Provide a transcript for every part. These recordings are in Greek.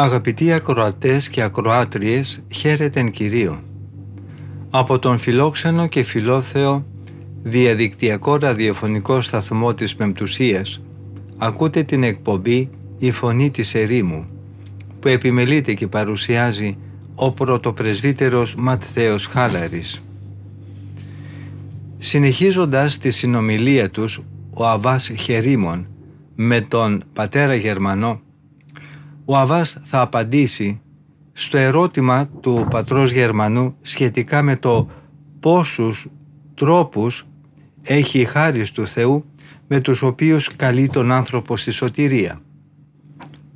Αγαπητοί ακροατές και ακροάτριες, χαίρετεν Κυρίο. Από τον φιλόξενο και φιλόθεο διαδικτυακό ραδιοφωνικό σταθμό της Πεμπτουσίας ακούτε την εκπομπή «Η Φωνή της Ερήμου» που επιμελείται και παρουσιάζει ο πρωτοπρεσβύτερος Ματθαίος Χάλαρης. Συνεχίζοντας τη συνομιλία τους, ο Αβάς Χερίμων με τον πατέρα Γερμανό, ο Αβάς θα απαντήσει στο ερώτημα του πατρός Γερμανού σχετικά με το πόσους τρόπους έχει η χάρις του Θεού με τους οποίους καλεί τον άνθρωπο στη σωτηρία.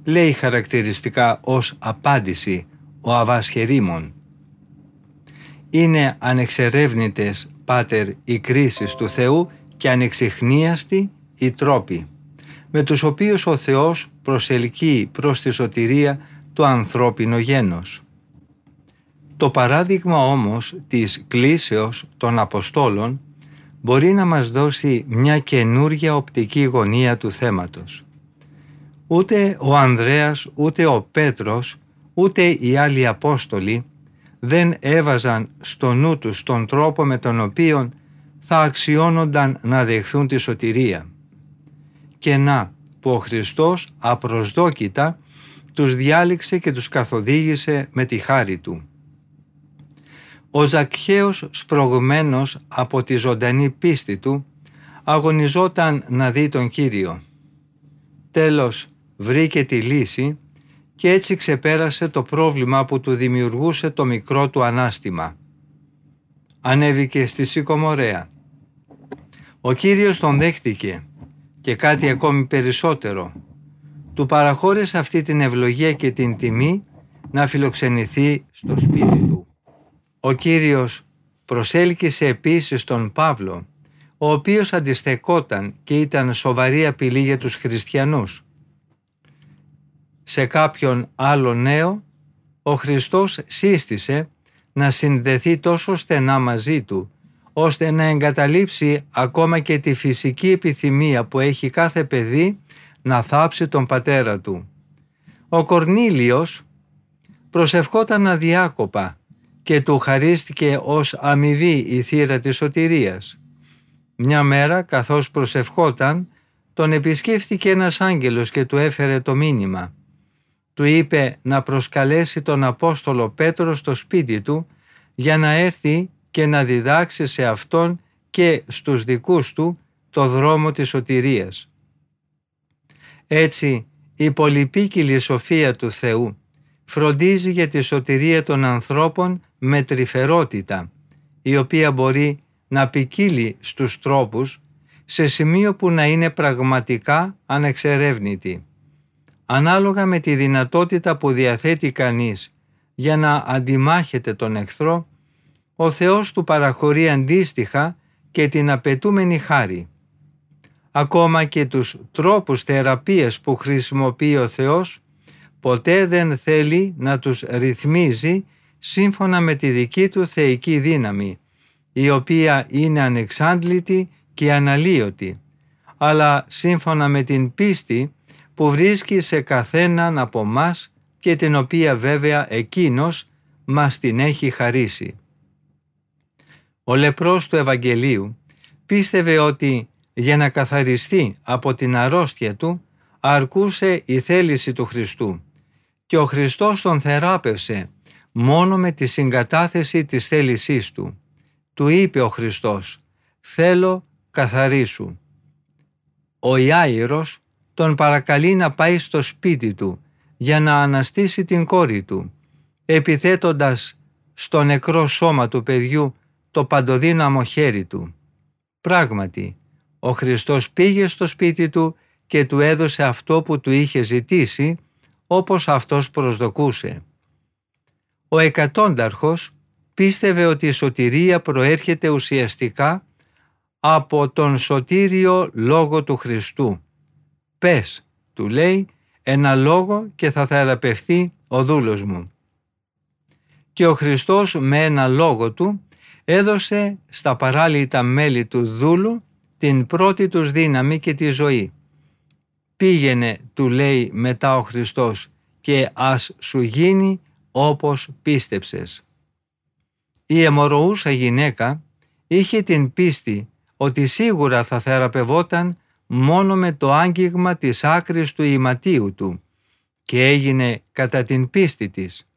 Λέει χαρακτηριστικά ως απάντηση ο Αβάς Χερίμων. Είναι ανεξερεύνητες, Πάτερ, οι κρίσεις του Θεού και ανεξιχνίαστοι οι τρόποι, με τους οποίους ο Θεός προσελκύει προς τη σωτηρία το ανθρώπινο γένος. Το παράδειγμα όμως της κλίσεως των Αποστόλων μπορεί να μας δώσει μια καινούργια οπτική γωνία του θέματος. Ούτε ο Ανδρέας, ούτε ο Πέτρος, ούτε οι άλλοι Απόστολοι δεν έβαζαν στο νου τους τον τρόπο με τον οποίο θα αξιώνονταν να δεχθούν τη σωτηρία. Και να, που ο Χριστός απροσδόκητα τους διάλεξε και τους καθοδήγησε με τη χάρη Του. Ο Ζακχαίος σπρωγμένος από τη ζωντανή πίστη του αγωνιζόταν να δει τον Κύριο. Τέλος βρήκε τη λύση και έτσι ξεπέρασε το πρόβλημα που του δημιουργούσε το μικρό του ανάστημα. Ανέβηκε στη Σικομορέα. Ο Κύριος τον δέχτηκε και κάτι ακόμη περισσότερο. Του παραχώρησε αυτή την ευλογία και την τιμή να φιλοξενηθεί στο σπίτι του. Ο Κύριος προσέλκυσε επίσης τον Παύλο, ο οποίος αντιστεκόταν και ήταν σοβαρή απειλή για τους χριστιανούς. Σε κάποιον άλλο νέο, ο Χριστός σύστησε να συνδεθεί τόσο στενά μαζί του, ώστε να εγκαταλείψει ακόμα και τη φυσική επιθυμία που έχει κάθε παιδί να θάψει τον πατέρα του. Ο Κορνήλιος προσευχόταν αδιάκοπα και του χαρίστηκε ως αμοιβή η θύρα της σωτηρίας. Μια μέρα καθώς προσευχόταν τον επισκέφθηκε ένας άγγελος και του έφερε το μήνυμα. Του είπε να προσκαλέσει τον Απόστολο Πέτρο στο σπίτι του για να έρθει και να διδάξει σε αυτόν και στους δικούς του το δρόμο της σωτηρίας. Έτσι η πολυπίκυλη σοφία του Θεού φροντίζει για τη σωτηρία των ανθρώπων με τρυφερότητα, η οποία μπορεί να ποικίλει στους τρόπους σε σημείο που να είναι πραγματικά ανεξερεύνητη. Ανάλογα με τη δυνατότητα που διαθέτει κανείς για να αντιμάχεται τον εχθρό, ο Θεός του παραχωρεί αντίστοιχα και την απαιτούμενη χάρη. Ακόμα και τους τρόπους θεραπείας που χρησιμοποιεί ο Θεός, ποτέ δεν θέλει να τους ρυθμίζει σύμφωνα με τη δική του θεϊκή δύναμη, η οποία είναι ανεξάντλητη και αναλύωτη, αλλά σύμφωνα με την πίστη που βρίσκει σε καθέναν από μας και την οποία βέβαια εκείνος μας την έχει χαρίσει. Ο λεπρός του Ευαγγελίου πίστευε ότι για να καθαριστεί από την αρρώστια του αρκούσε η θέληση του Χριστού και ο Χριστός τον θεράπευσε μόνο με τη συγκατάθεση της θέλησής του. Του είπε ο Χριστός «Θέλω καθαρίσου». Ο Ιάηρος τον παρακαλεί να πάει στο σπίτι του για να αναστήσει την κόρη του, επιθέτοντας στο νεκρό σώμα του παιδιού το παντοδύναμο χέρι του. Πράγματι, ο Χριστός πήγε στο σπίτι του και του έδωσε αυτό που του είχε ζητήσει, όπως αυτός προσδοκούσε. Ο εκατόνταρχος πίστευε ότι η σωτηρία προέρχεται ουσιαστικά από τον σωτήριο λόγο του Χριστού. «Πες», του λέει, «ένα λόγο και θα θεραπευτεί ο δούλος μου». Και ο Χριστός με ένα λόγο του έδωσε στα παράλυτα μέλη του δούλου την πρώτη τους δύναμη και τη ζωή. Πήγαινε, του λέει μετά ο Χριστός, και ας σου γίνει όπως πίστεψες. Η αιμορροούσα γυναίκα είχε την πίστη ότι σίγουρα θα θεραπευόταν μόνο με το άγγιγμα της άκρης του ηματίου του και έγινε κατά την πίστη της.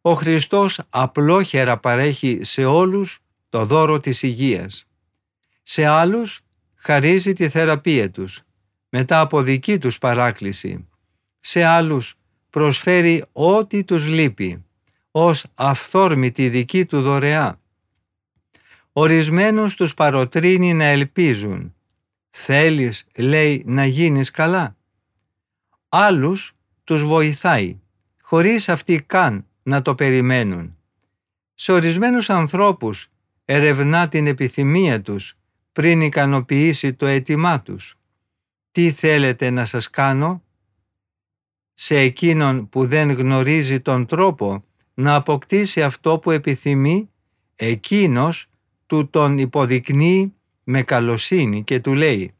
Ο Χριστός απλόχερα παρέχει σε όλους το δώρο της υγείας. Σε άλλους χαρίζει τη θεραπεία τους μετά από δική τους παράκληση. Σε άλλους προσφέρει ό,τι τους λείπει ως αυθόρμητη δική του δωρεά. Ορισμένους τους παροτρύνει να ελπίζουν. Θέλεις, λέει, να γίνεις καλά. Άλλους τους βοηθάει, χωρίς αυτοί καν να το περιμένουν. Σε ορισμένους ανθρώπους ερευνά την επιθυμία τους πριν ικανοποιήσει το αίτημά τους. Τι θέλετε να σας κάνω; Σε εκείνον που δεν γνωρίζει τον τρόπο να αποκτήσει αυτό που επιθυμεί, εκείνος του τον υποδεικνύει με καλοσύνη και του λέει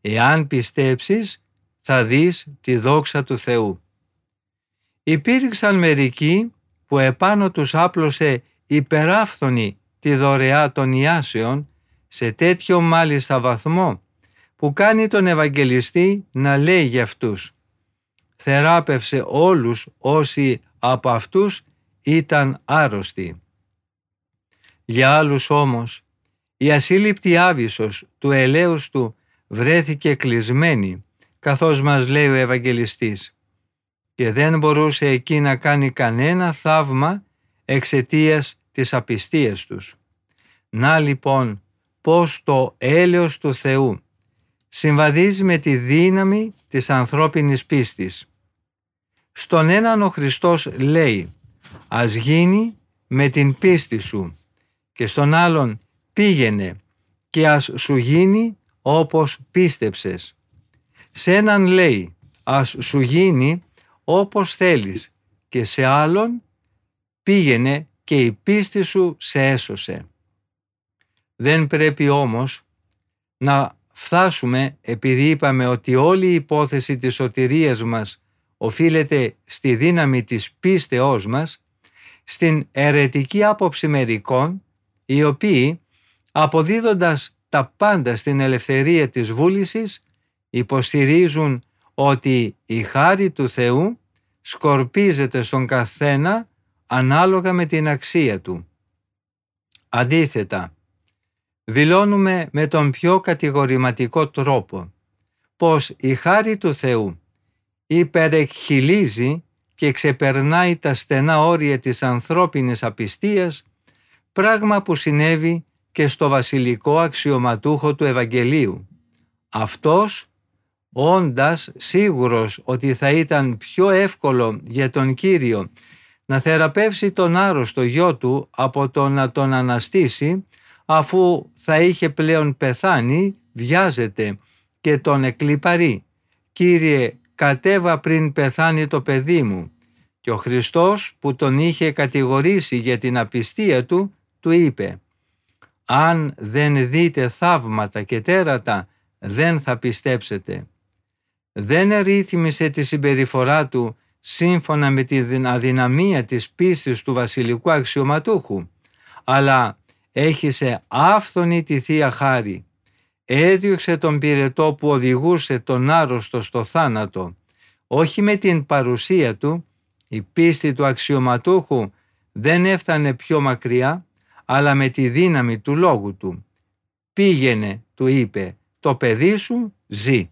«Εάν πιστέψεις θα δεις τη δόξα του Θεού». Υπήρξαν μερικοί που επάνω τους άπλωσε υπεράφθονη τη δωρεά των Ιάσεων σε τέτοιο μάλιστα βαθμό που κάνει τον Ευαγγελιστή να λέει για αυτούς. Θεράπευσε όλους όσοι από αυτούς ήταν άρρωστοι. Για άλλους όμως, η ασύλληπτη άβυσος του ελέους του βρέθηκε κλεισμένη, καθώς μας λέει ο Ευαγγελιστής, και δεν μπορούσε εκεί να κάνει κανένα θαύμα εξαιτίας της απιστίας τους. Να λοιπόν πως το έλεος του Θεού συμβαδίζει με τη δύναμη της ανθρώπινης πίστης. Στον έναν ο Χριστός λέει «Ας γίνει με την πίστη σου» και στον άλλον «Πήγαινε και ας σου γίνει όπως πίστεψες». Σε έναν λέει «Ας σου γίνει όπως θέλεις» και σε άλλον «Πήγαινε και η πίστη σου σε έσωσε». Δεν πρέπει όμως να φτάσουμε επειδή είπαμε ότι όλη η υπόθεση της σωτηρίας μας οφείλεται στη δύναμη της πίστεώς μας, στην αιρετική άποψη μερικών, οι οποίοι αποδίδοντας τα πάντα στην ελευθερία της βούλησης, υποστηρίζουν ότι η χάρη του Θεού σκορπίζεται στον καθένα ανάλογα με την αξία του. Αντίθετα, δηλώνουμε με τον πιο κατηγορηματικό τρόπο πως η χάρη του Θεού υπερεκχυλίζει και ξεπερνάει τα στενά όρια της ανθρώπινης απιστίας, πράγμα που συνέβη και στο βασιλικό αξιωματούχο του Ευαγγελίου. Αυτός, όντας σίγουρος ότι θα ήταν πιο εύκολο για τον Κύριο να θεραπεύσει τον άρρωστο γιο του από το να τον αναστήσει, αφού θα είχε πλέον πεθάνει, βιάζεται και τον εκλυπαρεί. «Κύριε, κατέβα πριν πεθάνει το παιδί μου». Και ο Χριστός που τον είχε κατηγορήσει για την απιστία του, του είπε «Αν δεν δείτε θαύματα και τέρατα, δεν θα πιστέψετε». Δεν ρύθμισε τη συμπεριφορά του σύμφωνα με την αδυναμία της πίστης του βασιλικού αξιωματούχου, αλλά έχισε άφθονη τη Θεία Χάρη. Έδιωξε τον πυρετό που οδηγούσε τον άρρωστο στο θάνατο. Όχι με την παρουσία του, η πίστη του αξιωματούχου δεν έφτανε πιο μακριά, αλλά με τη δύναμη του λόγου του. «Πήγαινε», του είπε, «το παιδί σου ζει».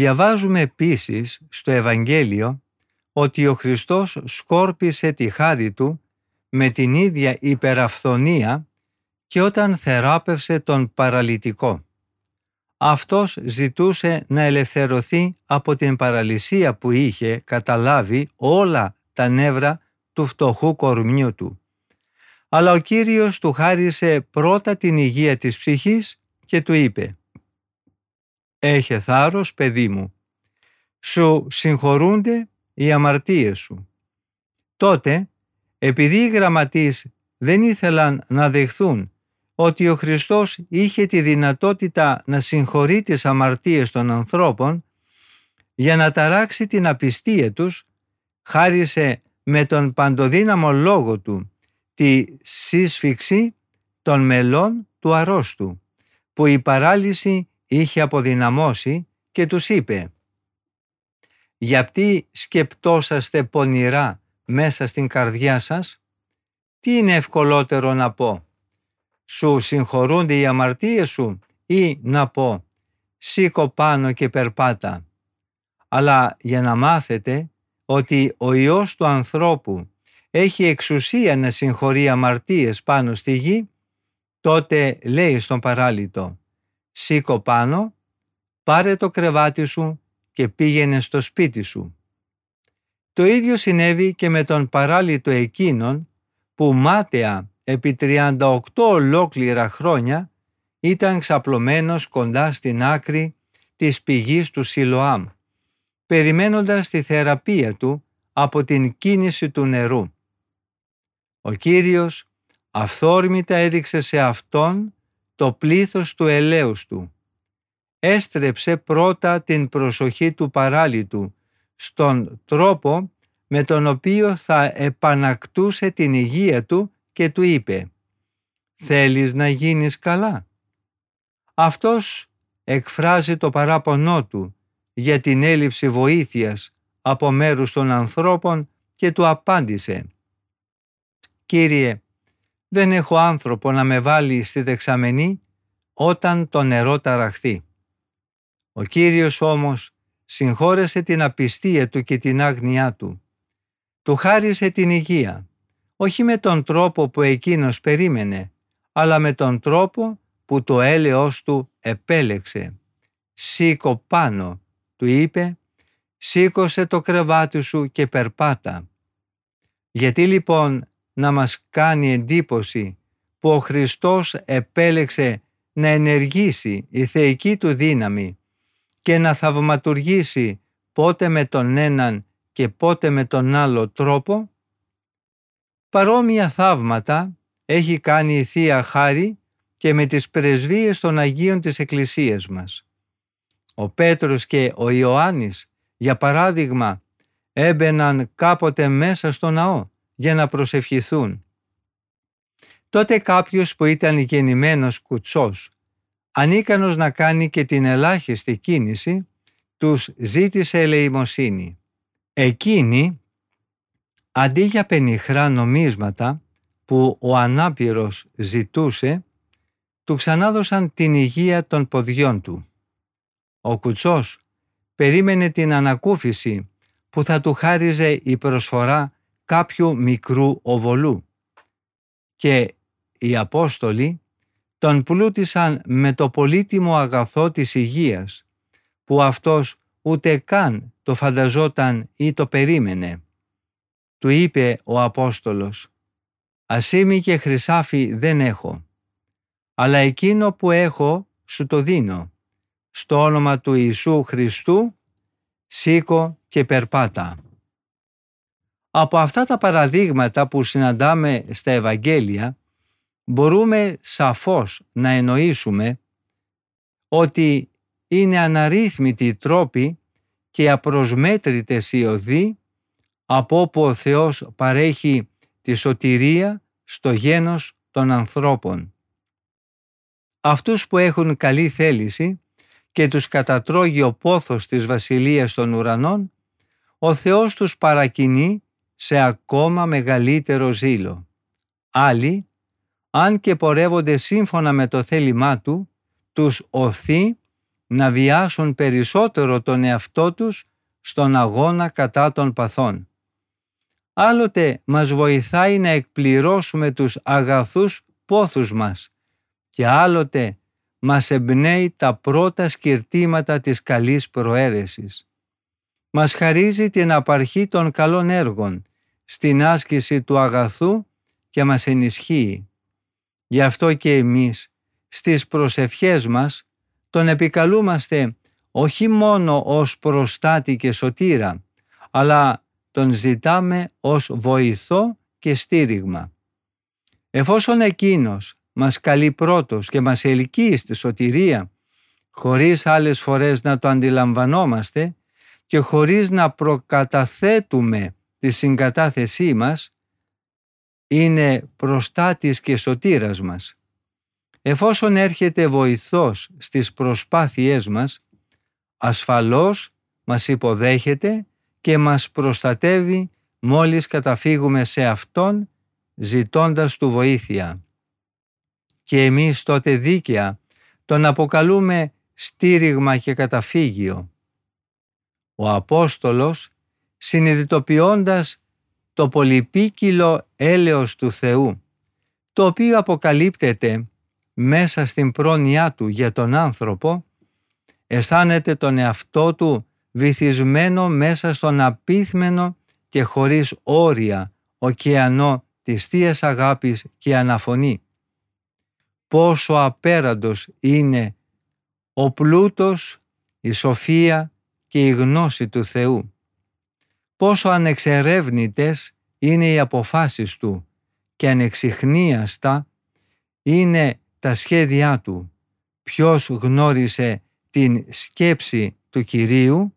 Διαβάζουμε επίσης στο Ευαγγέλιο ότι ο Χριστός σκόρπισε τη χάρη Του με την ίδια υπεραφθονία και όταν θεράπευσε τον παραλυτικό. Αυτός ζητούσε να ελευθερωθεί από την παραλυσία που είχε καταλάβει όλα τα νεύρα του φτωχού κορμιού του. Αλλά ο Κύριος του χάρισε πρώτα την υγεία της ψυχής και του είπε «Έχε θάρρος, παιδί μου, σου συγχωρούνται οι αμαρτίες σου». Τότε, επειδή οι γραμματείς δεν ήθελαν να δεχθούν ότι ο Χριστός είχε τη δυνατότητα να συγχωρεί τις αμαρτίες των ανθρώπων, για να ταράξει την απιστία τους, χάρισε με τον παντοδύναμο λόγο του τη σύσφυξη των μελών του αρρώστου, που η παράλυση είχε αποδυναμώσει και τους είπε «Γιατί σκεπτόσαστε πονηρά μέσα στην καρδιά σας, τι είναι ευκολότερο να πω, σου συγχωρούνται οι αμαρτίες σου ή να πω σήκω πάνω και περπάτα. Αλλά για να μάθετε ότι ο Υιός του ανθρώπου έχει εξουσία να συγχωρεί αμαρτίες πάνω στη γη, τότε λέει στον παράλυτο «Σήκω πάνω, πάρε το κρεβάτι σου και πήγαινε στο σπίτι σου». Το ίδιο συνέβη και με τον παράλυτο εκείνον που μάταια επί 38 ολόκληρα χρόνια ήταν ξαπλωμένος κοντά στην άκρη της πηγής του Σιλοάμ, περιμένοντας τη θεραπεία του από την κίνηση του νερού. Ο Κύριος αυθόρμητα έδειξε σε Αυτόν το πλήθος του ελέους του. Έστρεψε πρώτα την προσοχή του παράλυτου στον τρόπο με τον οποίο θα επανακτούσε την υγεία του και του είπε «Θέλεις να γίνεις καλά». Αυτός εκφράζει το παράπονό του για την έλλειψη βοήθειας από μέρους των ανθρώπων και του απάντησε «Κύριε, δεν έχω άνθρωπο να με βάλει στη δεξαμενή όταν το νερό ταραχθεί». Ο Κύριος όμως συγχώρεσε την απιστία του και την άγνοιά του. Του χάρισε την υγεία όχι με τον τρόπο που εκείνος περίμενε, αλλά με τον τρόπο που το έλεος του επέλεξε. «Σήκω πάνω», του είπε, «σήκωσε το κρεβάτι σου και περπάτα». Γιατί λοιπόν να μας κάνει εντύπωση που ο Χριστός επέλεξε να ενεργήσει η θεϊκή του δύναμη και να θαυματουργήσει πότε με τον έναν και πότε με τον άλλο τρόπο, Παρόμοια θαύματα έχει κάνει η Θεία Χάρη και με τις πρεσβείες των Αγίων της Εκκλησίας μας. Ο Πέτρος και ο Ιωάννης, για παράδειγμα, έμπαιναν κάποτε μέσα στο ναό για να προσευχηθούν. Τότε κάποιος που ήταν γεννημένος κουτσός, ανίκανος να κάνει και την ελάχιστη κίνηση, τους ζήτησε ελεημοσύνη. Εκείνοι Αντί για πενιχρά νομίσματα που ο ανάπηρος ζητούσε, του ξανάδωσαν την υγεία των ποδιών του. Ο κουτσός περίμενε την ανακούφιση που θα του χάριζε η προσφορά κάποιου μικρού οβολού. Και οι Απόστολοι τον πλούτησαν με το πολύτιμο αγαθό της υγείας, που αυτός ούτε καν το φανταζόταν ή το περίμενε του είπε ο Απόστολος «Ασήμι και χρυσάφι δεν έχω, αλλά εκείνο που έχω σου το δίνω. Στο όνομα του Ιησού Χριστού σήκω και περπάτα». Από αυτά τα παραδείγματα που συναντάμε στα Ευαγγέλια μπορούμε σαφώς να εννοήσουμε ότι είναι αναρρύθμιτοι τρόποι και απροσμέτρητες οι οδοί από όπου ο Θεός παρέχει τη σωτηρία στο γένος των ανθρώπων. Αυτούς που έχουν καλή θέληση και τους κατατρώγει ο πόθος της Βασιλείας των Ουρανών, ο Θεός τους παρακινεί σε ακόμα μεγαλύτερο ζήλο. Άλλοι, αν και πορεύονται σύμφωνα με το θέλημά Του, τους οθεί να βιάσουν περισσότερο τον εαυτό τους στον αγώνα κατά των παθών. Άλλοτε μας βοηθάει να εκπληρώσουμε τους αγαθούς πόθους μας και άλλοτε μας εμπνέει τα πρώτα σκυρτήματα της καλής προαίρεσης. Μας χαρίζει την απαρχή των καλών έργων στην άσκηση του αγαθού και μας ενισχύει. Γι' αυτό και εμείς στις προσευχές μας τον επικαλούμαστε όχι μόνο ως προστάτη και σωτήρα, αλλά τον ζητάμε ως βοηθό και στήριγμα. Εφόσον Εκείνος μας καλεί πρώτος και μας ελκύει στη σωτηρία, χωρίς άλλες φορές να το αντιλαμβανόμαστε και χωρίς να προκαταθέτουμε τη συγκατάθεσή μας, είναι προστάτης και σωτήρας μας. Εφόσον έρχεται βοηθός στις προσπάθειές μας, ασφαλώς μας υποδέχεται και μας προστατεύει μόλις καταφύγουμε σε Αυτόν ζητώντας Του βοήθεια. Και εμείς τότε δίκαια τον αποκαλούμε στήριγμα και καταφύγιο. Ο Απόστολος συνειδητοποιώντας το πολυπίκυλο έλεος του Θεού, το οποίο αποκαλύπτεται μέσα στην πρόνοιά του για τον άνθρωπο, αισθάνεται τον εαυτό του βυθισμένο μέσα στον απίθμενο και χωρίς όρια ωκεανό της Θείας Αγάπης και αναφωνή. Πόσο απέραντος είναι ο πλούτος, η σοφία και η γνώση του Θεού. Πόσο ανεξερεύνητες είναι οι αποφάσεις Του και ανεξιχνίαστα είναι τα σχέδιά Του. Ποιος γνώρισε την σκέψη του Κυρίου;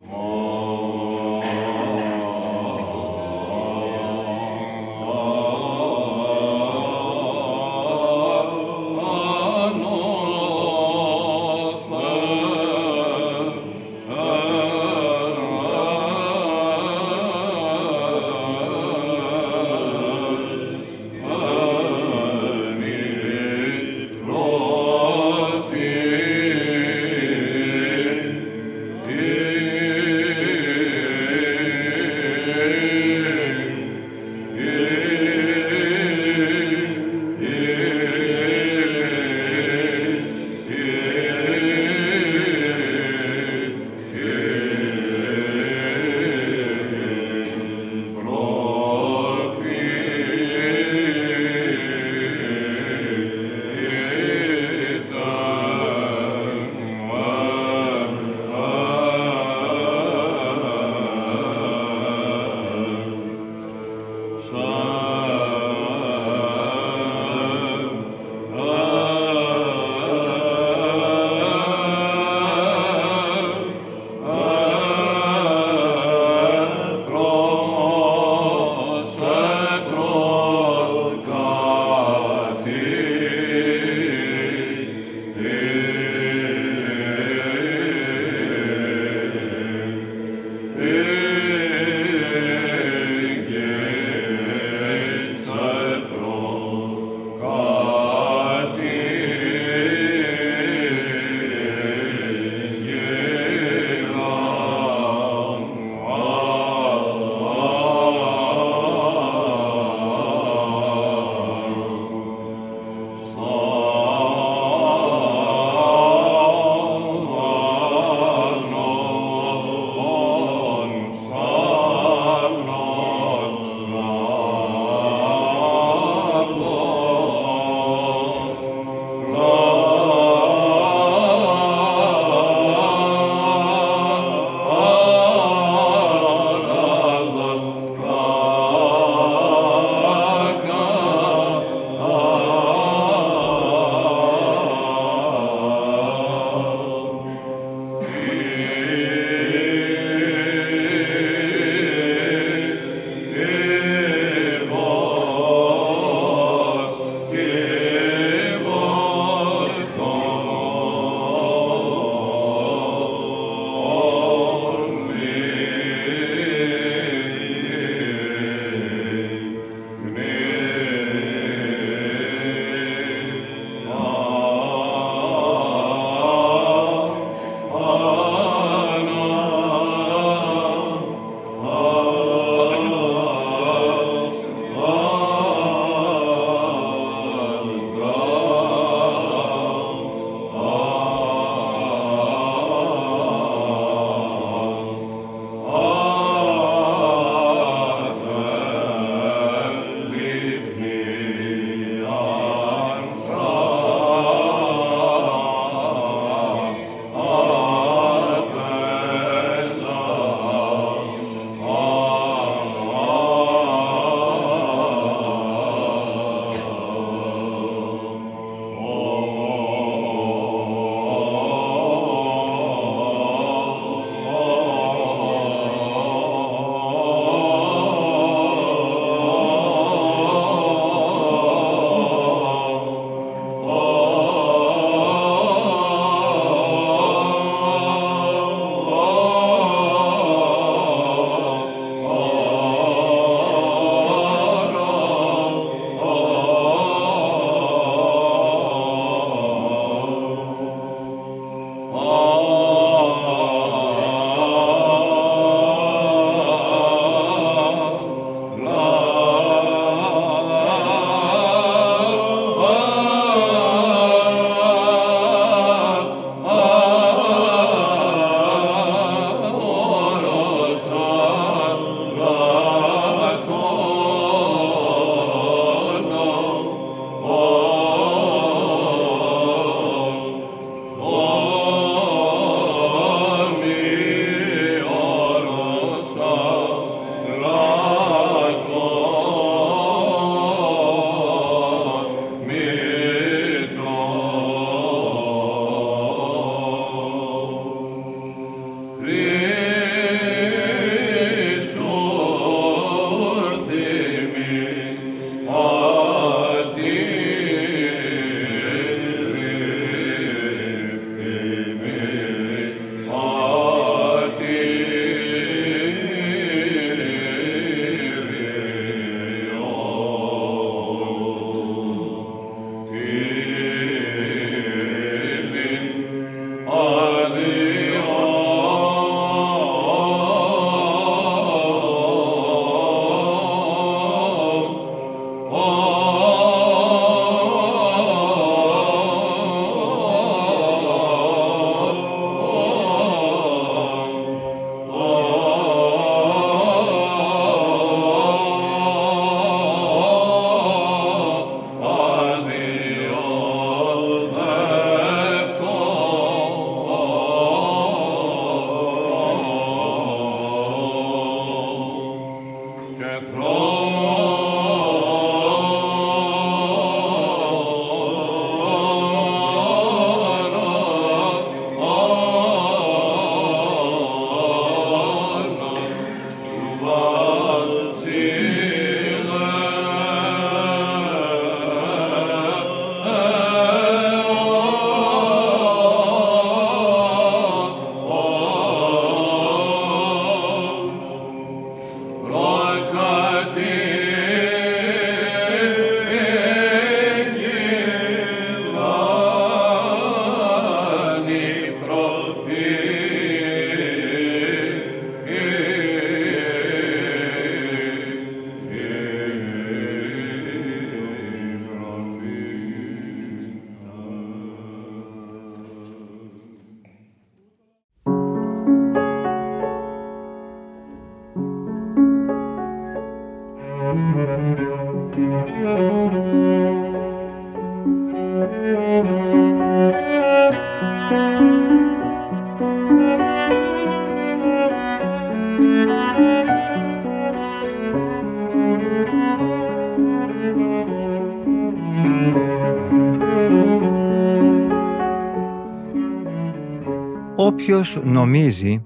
Όποιος νομίζει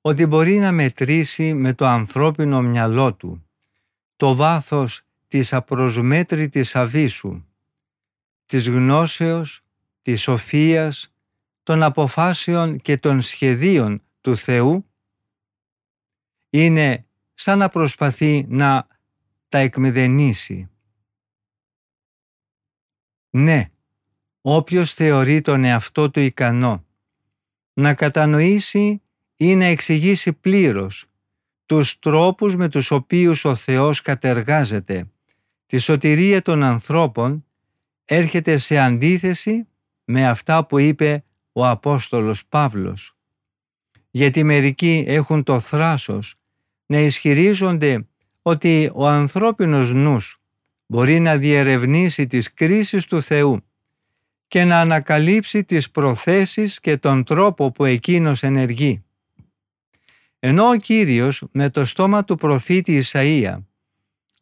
ότι μπορεί να μετρήσει με το ανθρώπινο μυαλό του το βάθος της απροσμέτρητης αβίσου, της γνώσεως, της σοφίας, των αποφάσεων και των σχεδίων του Θεού, είναι σαν να προσπαθεί να τα εκμηδενήσει. Ναι, όποιος θεωρεί τον εαυτό του ικανό να κατανοήσει ή να εξηγήσει πλήρως τους τρόπους με τους οποίους ο Θεός κατεργάζεται τη σωτηρία των ανθρώπων έρχεται σε αντίθεση με αυτά που είπε ο Απόστολος Παύλος. Γιατί μερικοί έχουν το θράσος να ισχυρίζονται ότι ο ανθρώπινος νους μπορεί να διερευνήσει τις κρίσεις του Θεού και να ανακαλύψει τις προθέσεις και τον τρόπο που εκείνος ενεργεί. Ενώ ο Κύριος με το στόμα του προφήτη Ισαΐα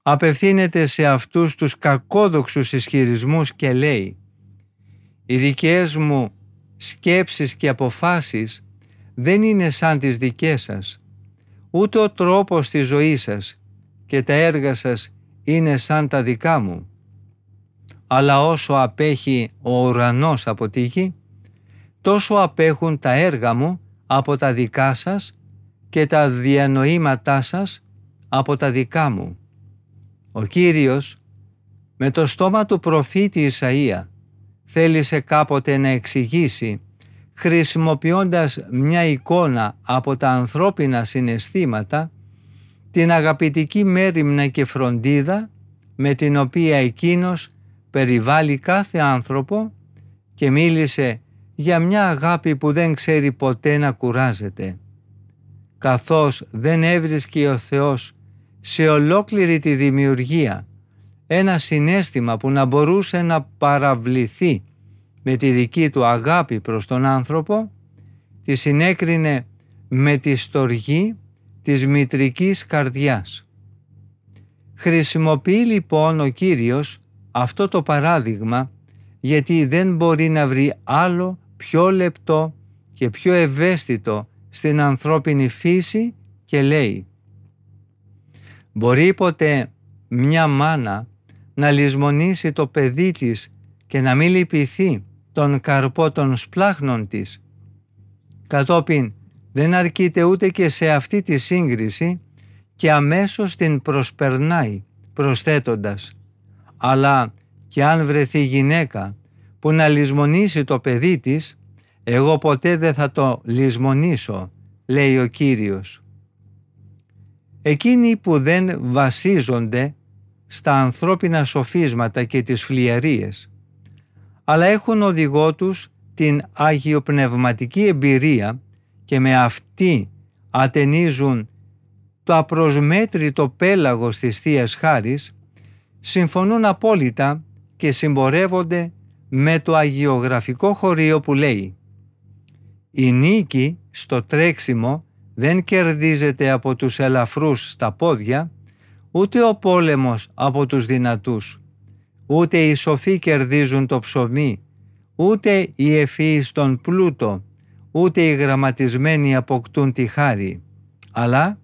απευθύνεται σε αυτούς τους κακόδοξους ισχυρισμούς και λέει «Οι δικές μου σκέψεις και αποφάσεις δεν είναι σαν τις δικές σας, ούτε ο τρόπος της ζωής σας και τα έργα σας είναι σαν τα δικά μου αλλά όσο απέχει ο ουρανός από τη γη, τόσο απέχουν τα έργα μου από τα δικά σας και τα διανοήματά σας από τα δικά μου. Ο Κύριος με το στόμα του προφήτη Ισαΐα θέλησε κάποτε να εξηγήσει χρησιμοποιώντας μια εικόνα από τα ανθρώπινα συναισθήματα την αγαπητική μέρημνα και φροντίδα με την οποία εκείνος περιβάλλει κάθε άνθρωπο και μίλησε για μια αγάπη που δεν ξέρει ποτέ να κουράζεται. Καθώς δεν έβρισκε ο Θεός σε ολόκληρη τη δημιουργία ένα συνέστημα που να μπορούσε να παραβληθεί με τη δική του αγάπη προς τον άνθρωπο, τη συνέκρινε με τη στοργή της μητρικής καρδιάς. Χρησιμοποιεί λοιπόν ο Κύριος αυτό το παράδειγμα γιατί δεν μπορεί να βρει άλλο πιο λεπτό και πιο ευαίσθητο στην ανθρώπινη φύση και λέει «Μπορεί ποτέ μια μάνα να λησμονήσει το παιδί της και να μην λυπηθεί τον καρπό των σπλάχνων της. Κατόπιν δεν αρκείται ούτε και σε αυτή τη σύγκριση και αμέσως την προσπερνάει προσθέτοντας αλλά και αν βρεθεί γυναίκα που να λησμονήσει το παιδί της, εγώ ποτέ δεν θα το λησμονήσω, λέει ο Κύριος. Εκείνοι που δεν βασίζονται στα ανθρώπινα σοφίσματα και τις φλιαρίες, αλλά έχουν οδηγό τους την αγιοπνευματική εμπειρία και με αυτή ατενίζουν το απροσμέτρητο πέλαγος της Θείας Χάρης, συμφωνούν απόλυτα και συμπορεύονται με το αγιογραφικό χωρίο που λέει «Η νίκη στο τρέξιμο δεν κερδίζεται από τους ελαφρούς στα πόδια, ούτε ο πόλεμος από τους δυνατούς, ούτε οι σοφοί κερδίζουν το ψωμί, ούτε οι ευφύοι στον πλούτο, ούτε οι γραμματισμένοι αποκτούν τη χάρη, αλλά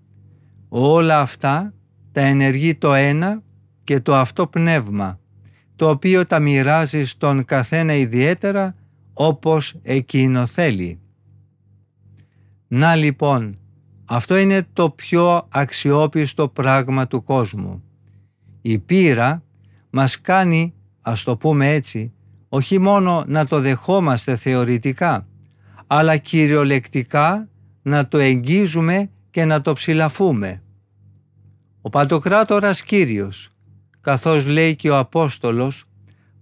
όλα αυτά τα ενεργεί το ένα και το αυτό πνεύμα, το οποίο τα μοιράζει στον καθένα ιδιαίτερα όπως εκείνο θέλει. Να λοιπόν, αυτό είναι το πιο αξιόπιστο πράγμα του κόσμου. Η πείρα μας κάνει, ας το πούμε έτσι, όχι μόνο να το δεχόμαστε θεωρητικά, αλλά κυριολεκτικά να το εγγίζουμε και να το ψηλαφούμε. Ο Παντοκράτορας Κύριος, καθώς λέει και ο Απόστολος,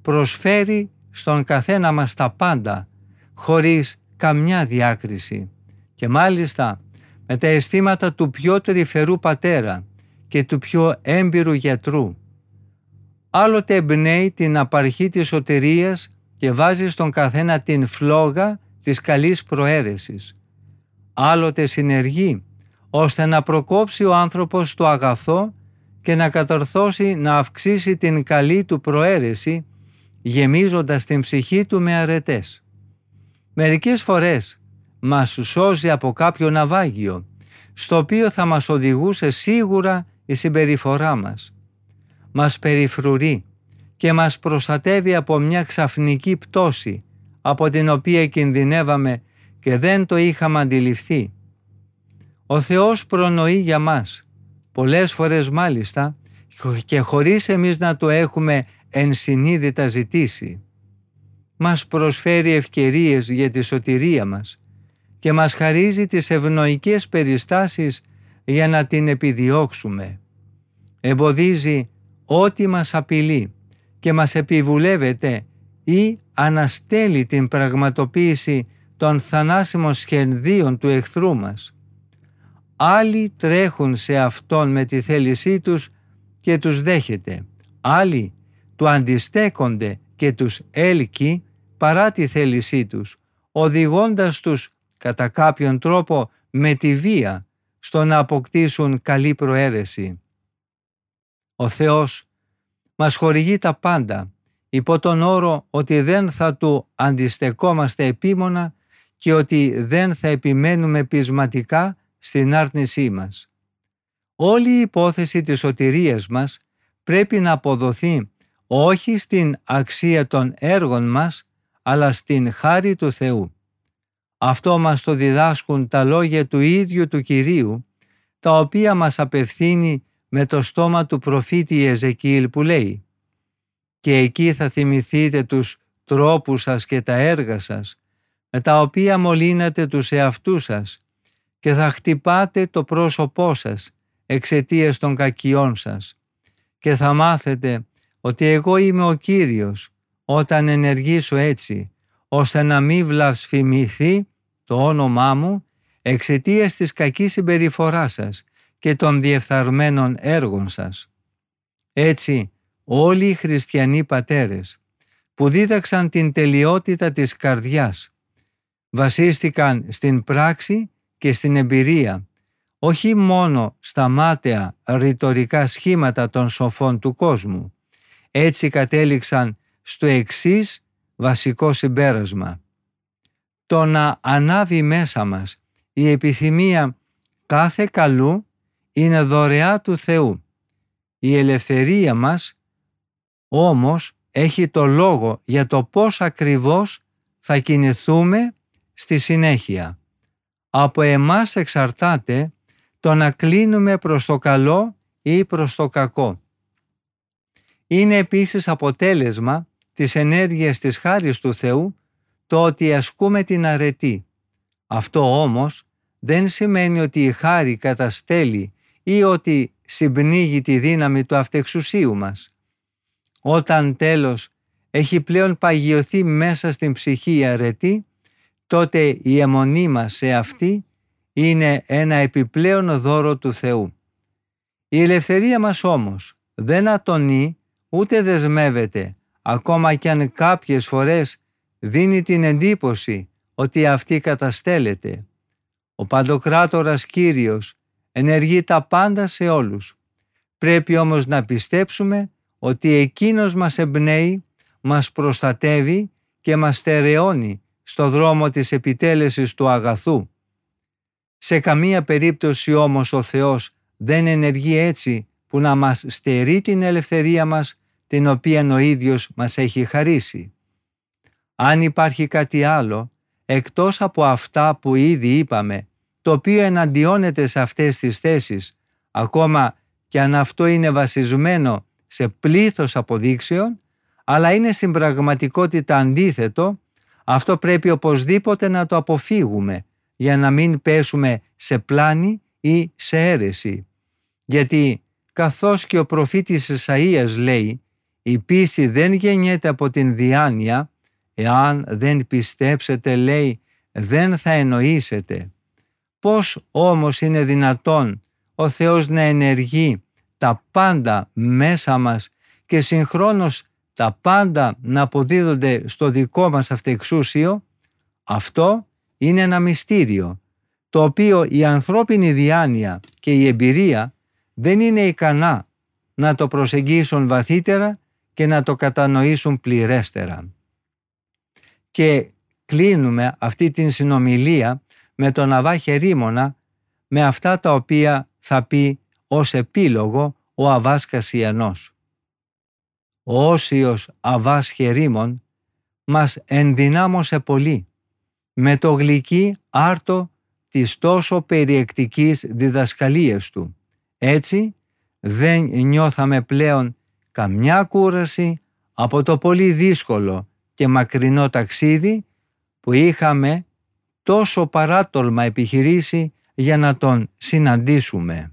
προσφέρει στον καθένα μας τα πάντα, χωρίς καμιά διάκριση και μάλιστα με τα αισθήματα του πιο τρυφερού πατέρα και του πιο έμπειρου γιατρού. Άλλοτε εμπνέει την απαρχή της σωτηρίας και βάζει στον καθένα την φλόγα της καλής προαίρεσης. Άλλοτε συνεργεί ώστε να προκόψει ο άνθρωπος το αγαθό και να κατορθώσει να αυξήσει την καλή του προαίρεση γεμίζοντας την ψυχή του με αρετές. Μερικές φορές μας σώζει από κάποιο ναυάγιο, στο οποίο θα μας οδηγούσε σίγουρα η συμπεριφορά μας. Μας περιφρουρεί και μας προστατεύει από μια ξαφνική πτώση, από την οποία κινδυνεύαμε και δεν το είχαμε αντιληφθεί. Ο Θεός προνοεί για μας, πολλές φορές μάλιστα, και χωρίς εμείς να το έχουμε ενσυνείδητα ζητήσει. Μας προσφέρει ευκαιρίες για τη σωτηρία μας και μας χαρίζει τις ευνοϊκές περιστάσεις για να την επιδιώξουμε. Εμποδίζει ό,τι μας απειλεί και μας επιβουλεύεται ή αναστέλει την πραγματοποίηση των θανάσιμων σχεδίων του εχθρού μας. Άλλοι τρέχουν σε Αυτόν με τη θέλησή τους και τους δέχεται. Άλλοι του αντιστέκονται και τους έλκει παρά τη θέλησή τους, οδηγώντας τους κατά κάποιον τρόπο με τη βία στο να αποκτήσουν καλή προαίρεση. Ο Θεός μας χορηγεί τα πάντα υπό τον όρο ότι δεν θα Του αντιστεκόμαστε επίμονα και ότι δεν θα επιμένουμε πεισματικά στην άρνησή μας. Όλη η υπόθεση της σωτηρίας μας πρέπει να αποδοθεί όχι στην αξία των έργων μας, αλλά στην χάρη του Θεού. Αυτό μας το διδάσκουν τα λόγια του ίδιου του Κυρίου, τα οποία μας απευθύνει με το στόμα του προφήτη Εζεκίλ που λέει «Και εκεί θα θυμηθείτε τους τρόπους σας και τα έργα σας, με τα οποία μολύνατε τους εαυτούς σας και θα χτυπάτε το πρόσωπό σας εξαιτίας των κακιών σας και θα μάθετε ότι εγώ είμαι ο Κύριος όταν ενεργήσω έτσι ώστε να μην βλασφημηθεί το όνομά μου εξαιτίας της κακής συμπεριφοράς σας και των διεφθαρμένων έργων σας. Έτσι, όλοι οι χριστιανοί πατέρες που δίδαξαν την τελειότητα της καρδιάς βασίστηκαν στην πράξη και στην εμπειρία, όχι μόνο στα μάταια ρητορικά σχήματα των σοφών του κόσμου. Έτσι κατέληξαν στο εξής βασικό συμπέρασμα. Το να ανάβει μέσα μας η επιθυμία κάθε καλού είναι δωρεά του Θεού. Η ελευθερία μας όμως έχει το λόγο για το πώς ακριβώς θα κινηθούμε στη συνέχεια. Από εμάς εξαρτάται το να κλείνουμε προς το καλό ή προς το κακό. Είναι επίσης αποτέλεσμα της ενέργειας της χάρης του Θεού το ότι ασκούμε την αρετή. Αυτό όμως δεν σημαίνει ότι η χάρη καταστέλει ή ότι συμπνίγει τη δύναμη του αυτεξουσίου μας. Όταν τέλος έχει πλέον παγιωθεί μέσα στην ψυχή η αρετή, τότε η αιμονή μας σε αυτή είναι ένα επιπλέον δώρο του Θεού. Η ελευθερία μας όμως δεν ατονεί ούτε δεσμεύεται, ακόμα κι αν κάποιες φορές δίνει την εντύπωση ότι αυτή καταστέλλεται. Ο Παντοκράτορας Κύριος ενεργεί τα πάντα σε όλους. Πρέπει όμως να πιστέψουμε ότι Εκείνος μας εμπνέει, μας προστατεύει και μας στερεώνει στο δρόμο της επιτέλεσης του αγαθού. Σε καμία περίπτωση όμως ο Θεός δεν ενεργεί έτσι που να μας στερεί την ελευθερία μας την οποία ο ίδιος μας έχει χαρίσει. Αν υπάρχει κάτι άλλο, εκτός από αυτά που ήδη είπαμε, το οποίο εναντιώνεται σε αυτές τις θέσεις, ακόμα και αν αυτό είναι βασισμένο σε πλήθος αποδείξεων, αλλά είναι στην πραγματικότητα αντίθετο, αυτό πρέπει οπωσδήποτε να το αποφύγουμε για να μην πέσουμε σε πλάνη ή σε αίρεση. Γιατί καθώς και ο προφήτης Ισαΐας λέει «Η πίστη δεν γεννιέται από την διάνοια, εάν δεν πιστέψετε λέει δεν θα εννοήσετε». Πώς όμως είναι δυνατόν ο Θεός να ενεργεί τα πάντα μέσα μας και συγχρόνως τα πάντα να αποδίδονται στο δικό μας αυτεξούσιο, αυτό είναι ένα μυστήριο, το οποίο η ανθρώπινη διάνοια και η εμπειρία δεν είναι ικανά να το προσεγγίσουν βαθύτερα και να το κατανοήσουν πληρέστερα. Και κλείνουμε αυτή την συνομιλία με τον Αβά Χερίμωνα με αυτά τα οποία θα πει ως επίλογο ο Αβάς Κασιανός. Ο Όσιος Αβάς Χερίμων μας ενδυνάμωσε πολύ με το γλυκύ άρτο της τόσο περιεκτικής διδασκαλίας του. Έτσι δεν νιώθαμε πλέον καμιά κούραση από το πολύ δύσκολο και μακρινό ταξίδι που είχαμε τόσο παράτολμα επιχειρήσει για να τον συναντήσουμε.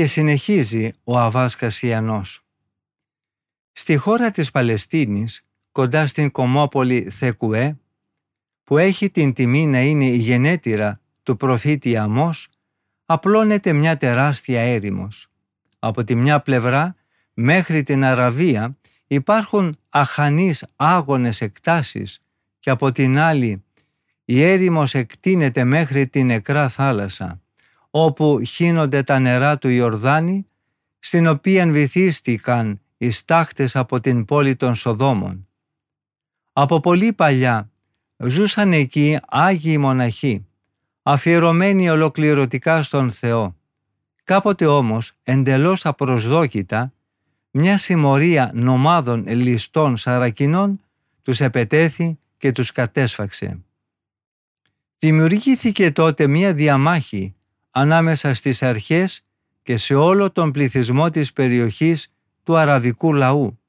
Και συνεχίζει ο Αβάς Κασιανός. Στη χώρα της Παλαιστίνης, κοντά στην κομμόπολη Θεκουέ, που έχει την τιμή να είναι η γενέτειρα του προφήτη Αμός, απλώνεται μια τεράστια έρημος. Από τη μια πλευρά μέχρι την Αραβία υπάρχουν αχανείς άγονες εκτάσεις και από την άλλη η έρημος εκτείνεται μέχρι την νεκρά θάλασσα, όπου χύνονται τα νερά του Ιορδάνη, στην οποία βυθίστηκαν οι στάχτες από την πόλη των Σοδόμων. Από πολύ παλιά ζούσαν εκεί Άγιοι μοναχοί, αφιερωμένοι ολοκληρωτικά στον Θεό. Κάποτε όμως, εντελώς απροσδόκητα, μια συμμορία νομάδων ληστών σαρακινών τους επετέθη και τους κατέσφαξε. Δημιουργήθηκε τότε μια διαμάχη ανάμεσα στις αρχές και σε όλο τον πληθυσμό της περιοχής του αραβικού λαού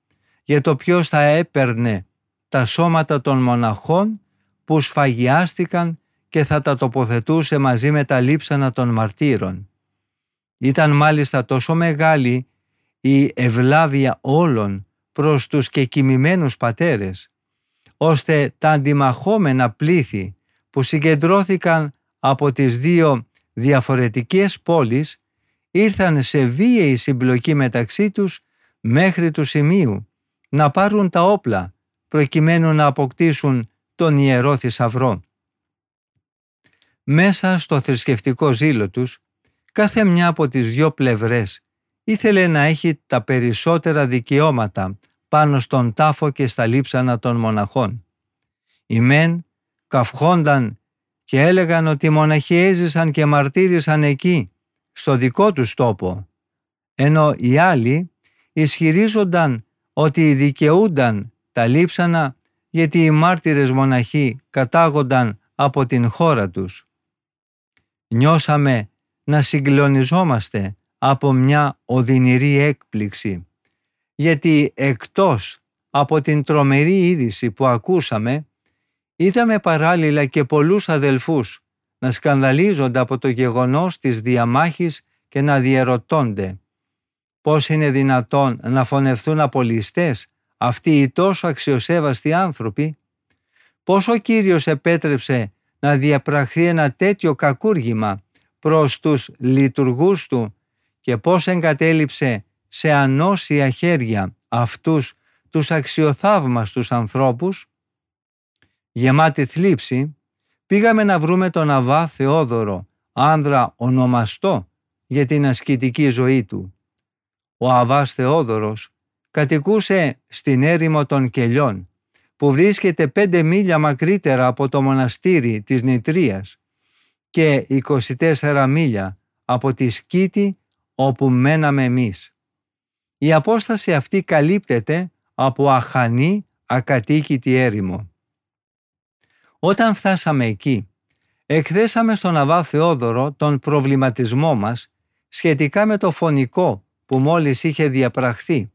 για το ποιος θα έπαιρνε τα σώματα των μοναχών που σφαγιάστηκαν και θα τα τοποθετούσε μαζί με τα λείψανα των μαρτύρων. Ήταν μάλιστα τόσο μεγάλη η ευλάβεια όλων προς τους και κοιμημένους πατέρες, ώστε τα αντιμαχόμενα πλήθη που συγκεντρώθηκαν από τις δύο διαφορετικές πόλεις ήρθαν σε βίαιη συμπλοκή μεταξύ τους μέχρι του σημείου να πάρουν τα όπλα προκειμένου να αποκτήσουν τον Ιερό Θησαυρό. Μέσα στο θρησκευτικό ζήλο τους, κάθε μια από τις δυο πλευρές ήθελε να έχει τα περισσότερα δικαιώματα πάνω στον τάφο και στα λείψανα των μοναχών. Οι μεν καυχόνταν και έλεγαν ότι οι μοναχοί έζησαν και μαρτύρησαν εκεί, στο δικό τους τόπο, ενώ οι άλλοι ισχυρίζονταν ότι δικαιούνταν τα λείψανα γιατί οι μάρτυρες μοναχοί κατάγονταν από την χώρα τους. Νιώσαμε να συγκλονιζόμαστε από μια οδυνηρή έκπληξη, γιατί εκτός από την τρομερή είδηση που ακούσαμε, είδαμε παράλληλα και πολλούς αδελφούς να σκανδαλίζονται από το γεγονός της διαμάχης και να διαρωτώνται πώς είναι δυνατόν να φωνευτούν απολυστές αυτοί οι τόσο αξιοσέβαστοι άνθρωποι, πώς ο Κύριος επέτρεψε να διαπραχθεί ένα τέτοιο κακούργημα προς τους λειτουργούς του και πώς εγκατέλειψε σε ανώσια χέρια αυτούς τους αξιοθαύμαστους ανθρώπους. Γεμάτη θλίψη, πήγαμε να βρούμε τον Αβά Θεόδωρο, άνδρα ονομαστό για την ασκητική ζωή του. Ο Αβάς Θεόδωρος κατοικούσε στην έρημο των Κελιών, που βρίσκεται πέντε μίλια μακρύτερα από το μοναστήρι της Νητρίας και 24 μίλια από τη Σκήτη όπου μέναμε εμείς. Η απόσταση αυτή καλύπτεται από αχανή ακατοίκητη έρημο. Όταν φτάσαμε εκεί, εκθέσαμε στον Αβά Θεόδωρο τον προβληματισμό μας σχετικά με το φωνικό που μόλις είχε διαπραχθεί.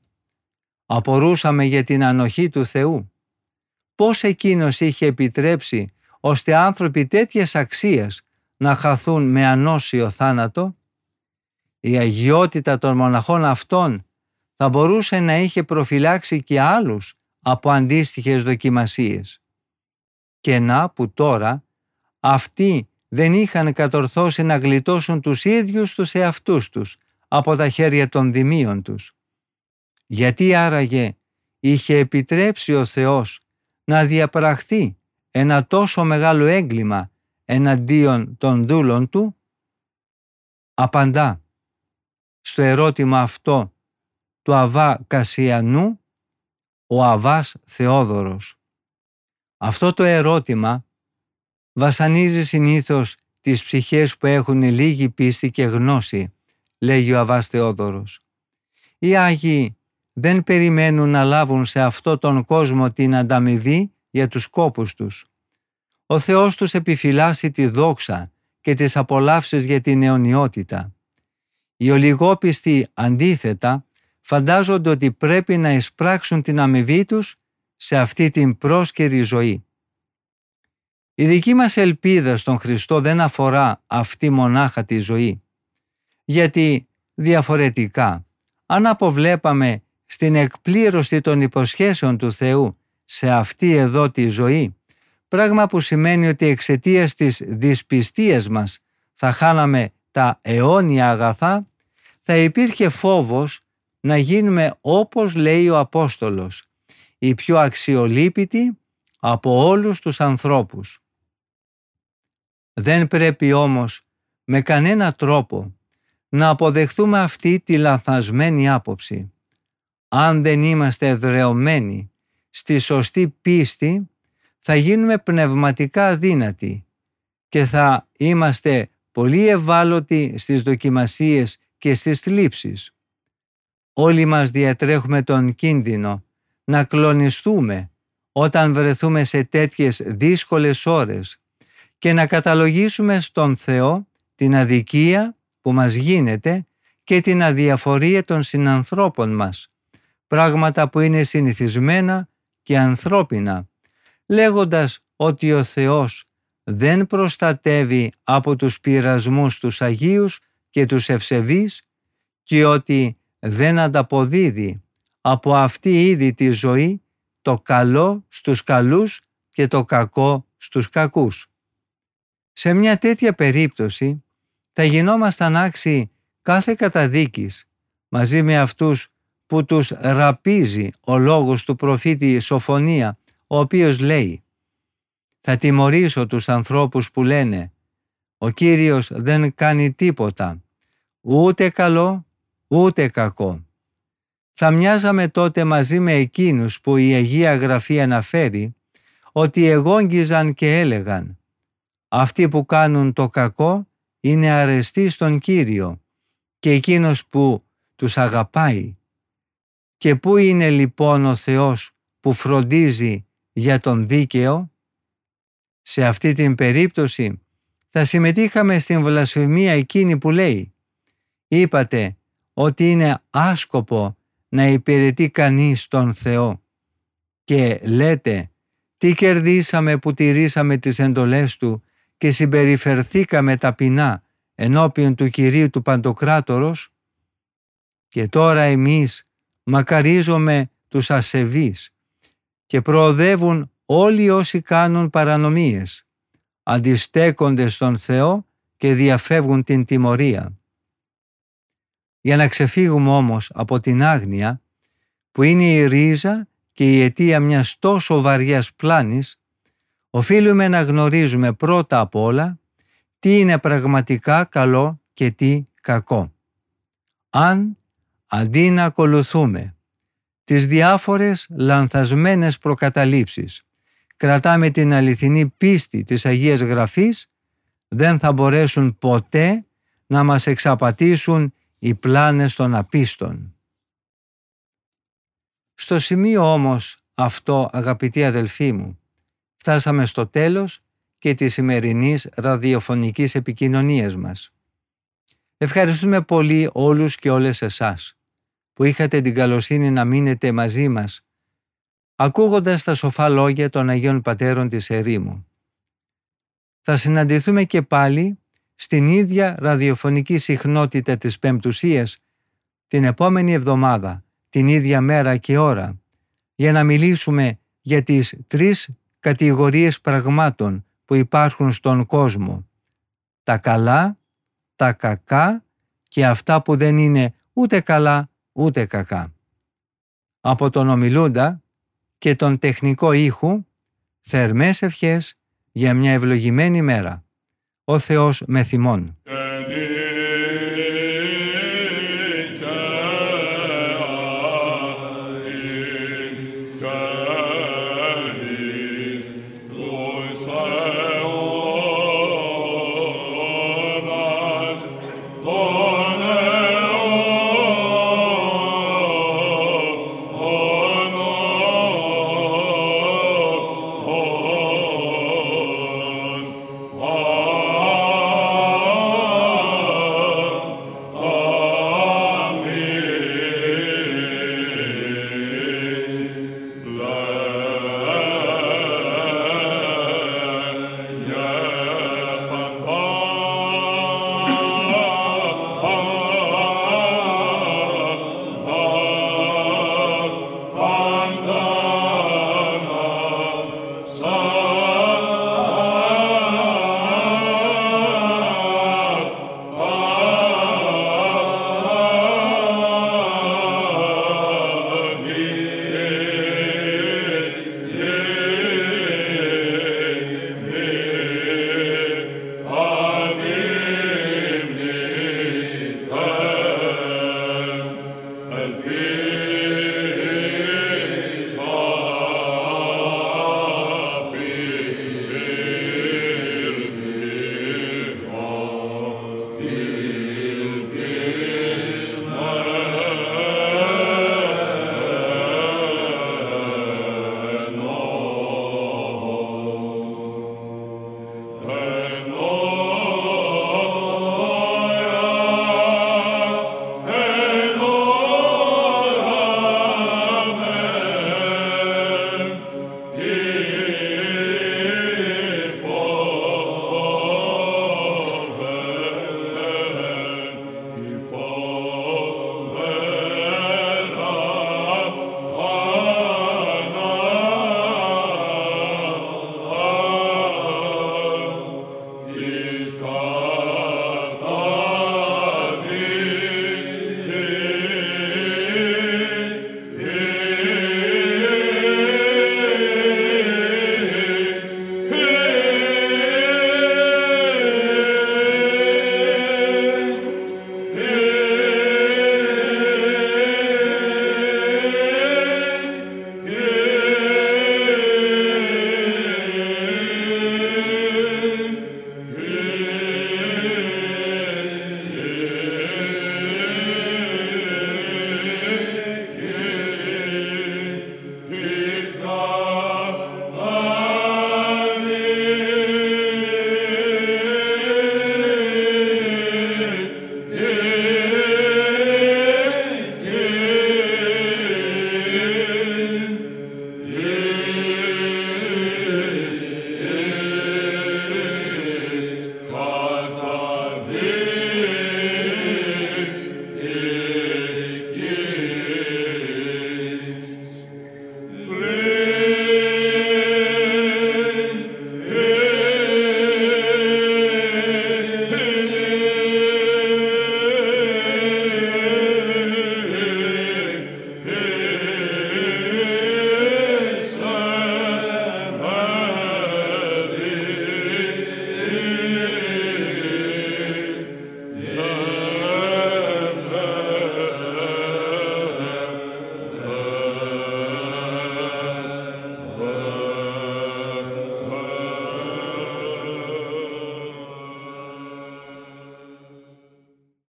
Απορούσαμε για την ανοχή του Θεού. Πώς εκείνος είχε επιτρέψει ώστε άνθρωποι τέτοιες αξίες να χαθούν με ανώσιο θάνατο; Η αγιότητα των μοναχών αυτών θα μπορούσε να είχε προφυλάξει και άλλους από αντίστοιχες δοκιμασίες. Και να που τώρα αυτοί δεν είχαν κατορθώσει να γλιτώσουν τους ίδιους τους εαυτούς τους από τα χέρια των δημίων τους. Γιατί άραγε είχε επιτρέψει ο Θεός να διαπραχθεί ένα τόσο μεγάλο έγκλημα εναντίον των δούλων του, απαντά στο ερώτημα αυτό του Αβά Κασιανού ο Αβάς Θεόδωρος. Αυτό το ερώτημα βασανίζει συνήθως τις ψυχές που έχουν λίγη πίστη και γνώση, λέγει ο Αβάς Θεόδωρος. Οι Άγιοι δεν περιμένουν να λάβουν σε αυτό τον κόσμο την ανταμοιβή για τους κόπους τους. Ο Θεός τους επιφυλάσσει τη δόξα και τις απολαύσεις για την αιωνιότητα. Οι ολιγόπιστοι αντίθετα φαντάζονται ότι πρέπει να εισπράξουν την αμοιβή τους σε αυτή την πρόσκαιρη ζωή. Η δική μας ελπίδα στον Χριστό δεν αφορά αυτή μονάχα τη ζωή, γιατί διαφορετικά. Αν αποβλέπαμε στην εκπλήρωση των υποσχέσεων του Θεού σε αυτή εδώ τη ζωή, πράγμα που σημαίνει ότι εξαιτίας της δυσπιστίας μας θα χάναμε τα αιώνια αγαθά, θα υπήρχε φόβος να γίνουμε όπως λέει ο Απόστολος, οι πιο αξιολύπητοι από όλους τους ανθρώπους. Δεν πρέπει όμως με κανένα τρόπο να αποδεχθούμε αυτή τη λαθασμένη άποψη. Αν δεν είμαστε εδρεωμένοι στη σωστή πίστη, θα γίνουμε πνευματικά αδύνατοι και θα είμαστε πολύ ευάλωτοι στις δοκιμασίες και στις θλίψεις. Όλοι μας διατρέχουμε τον κίνδυνο να κλονιστούμε όταν βρεθούμε σε τέτοιες δύσκολες ώρες και να καταλογίσουμε στον Θεό την αδικία που μας γίνεται και την αδιαφορία των συνανθρώπων μας, πράγματα που είναι συνηθισμένα και ανθρώπινα, λέγοντας ότι ο Θεός δεν προστατεύει από τους πειρασμούς τους Αγίους και τους ευσεβείς και ότι δεν ανταποδίδει από αυτή ήδη τη ζωή το καλό στους καλούς και το κακό στους κακούς. Σε μια τέτοια περίπτωση θα γινόμασταν άξιοι κάθε καταδίκης μαζί με αυτούς που τους ραπίζει ο λόγος του προφήτη Σοφονία, ο οποίος λέει «Θα τιμωρήσω τους ανθρώπους που λένε «Ο Κύριος δεν κάνει τίποτα, ούτε καλό, ούτε κακό». Θα μοιάζαμε τότε μαζί με εκείνους που η Αγία Γραφή αναφέρει ότι εγόγγιζαν και έλεγαν «Αυτοί που κάνουν το κακό είναι αρεστοί στον Κύριο και εκείνος που τους αγαπάει». Και πού είναι λοιπόν ο Θεός που φροντίζει για τον δίκαιο; Σε αυτή την περίπτωση θα συμμετείχαμε στην βλασφημία εκείνη που λέει «Είπατε ότι είναι άσκοπο να υπηρετεί κανείς τον Θεό και λέτε τι κερδίσαμε που τηρήσαμε τις εντολές Του και συμπεριφερθήκαμε ταπεινά ενώπιον του Κυρίου του Παντοκράτορος; Και τώρα εμείς μακαρίζουμε τους ασεβείς και προοδεύουν όλοι όσοι κάνουν παρανομίες, αντιστέκονται στον Θεό και διαφεύγουν την τιμωρία. Για να ξεφύγουμε όμως από την άγνοια που είναι η ρίζα και η αιτία μιας τόσο βαριάς πλάνης, οφείλουμε να γνωρίζουμε πρώτα απ' όλα τι είναι πραγματικά καλό και τι κακό. Αν αντί να ακολουθούμε τις διάφορες λανθασμένες προκαταλήψεις, κρατάμε την αληθινή πίστη της Αγίας Γραφής, δεν θα μπορέσουν ποτέ να μας εξαπατήσουν οι πλάνες των απίστων. Στο σημείο όμως αυτό αγαπητοί αδελφοί μου, φτάσαμε στο τέλος και της σημερινής ραδιοφωνικής επικοινωνίας μας. Ευχαριστούμε πολύ όλους και όλες εσάς που είχατε την καλοσύνη να μείνετε μαζί μας ακούγοντας τα σοφά λόγια των Αγίων Πατέρων της Ερήμου. Θα συναντηθούμε και πάλι στην ίδια ραδιοφωνική συχνότητα της Πεμπτουσίας την επόμενη εβδομάδα, την ίδια μέρα και ώρα, για να μιλήσουμε για τις τρεις κατηγορίες πραγμάτων που υπάρχουν στον κόσμο. Τα καλά, τα κακά και αυτά που δεν είναι ούτε καλά ούτε κακά. Από τον ομιλούντα και τον τεχνικό ήχου, θερμές ευχές για μια ευλογημένη μέρα ο Θεός με θυμών.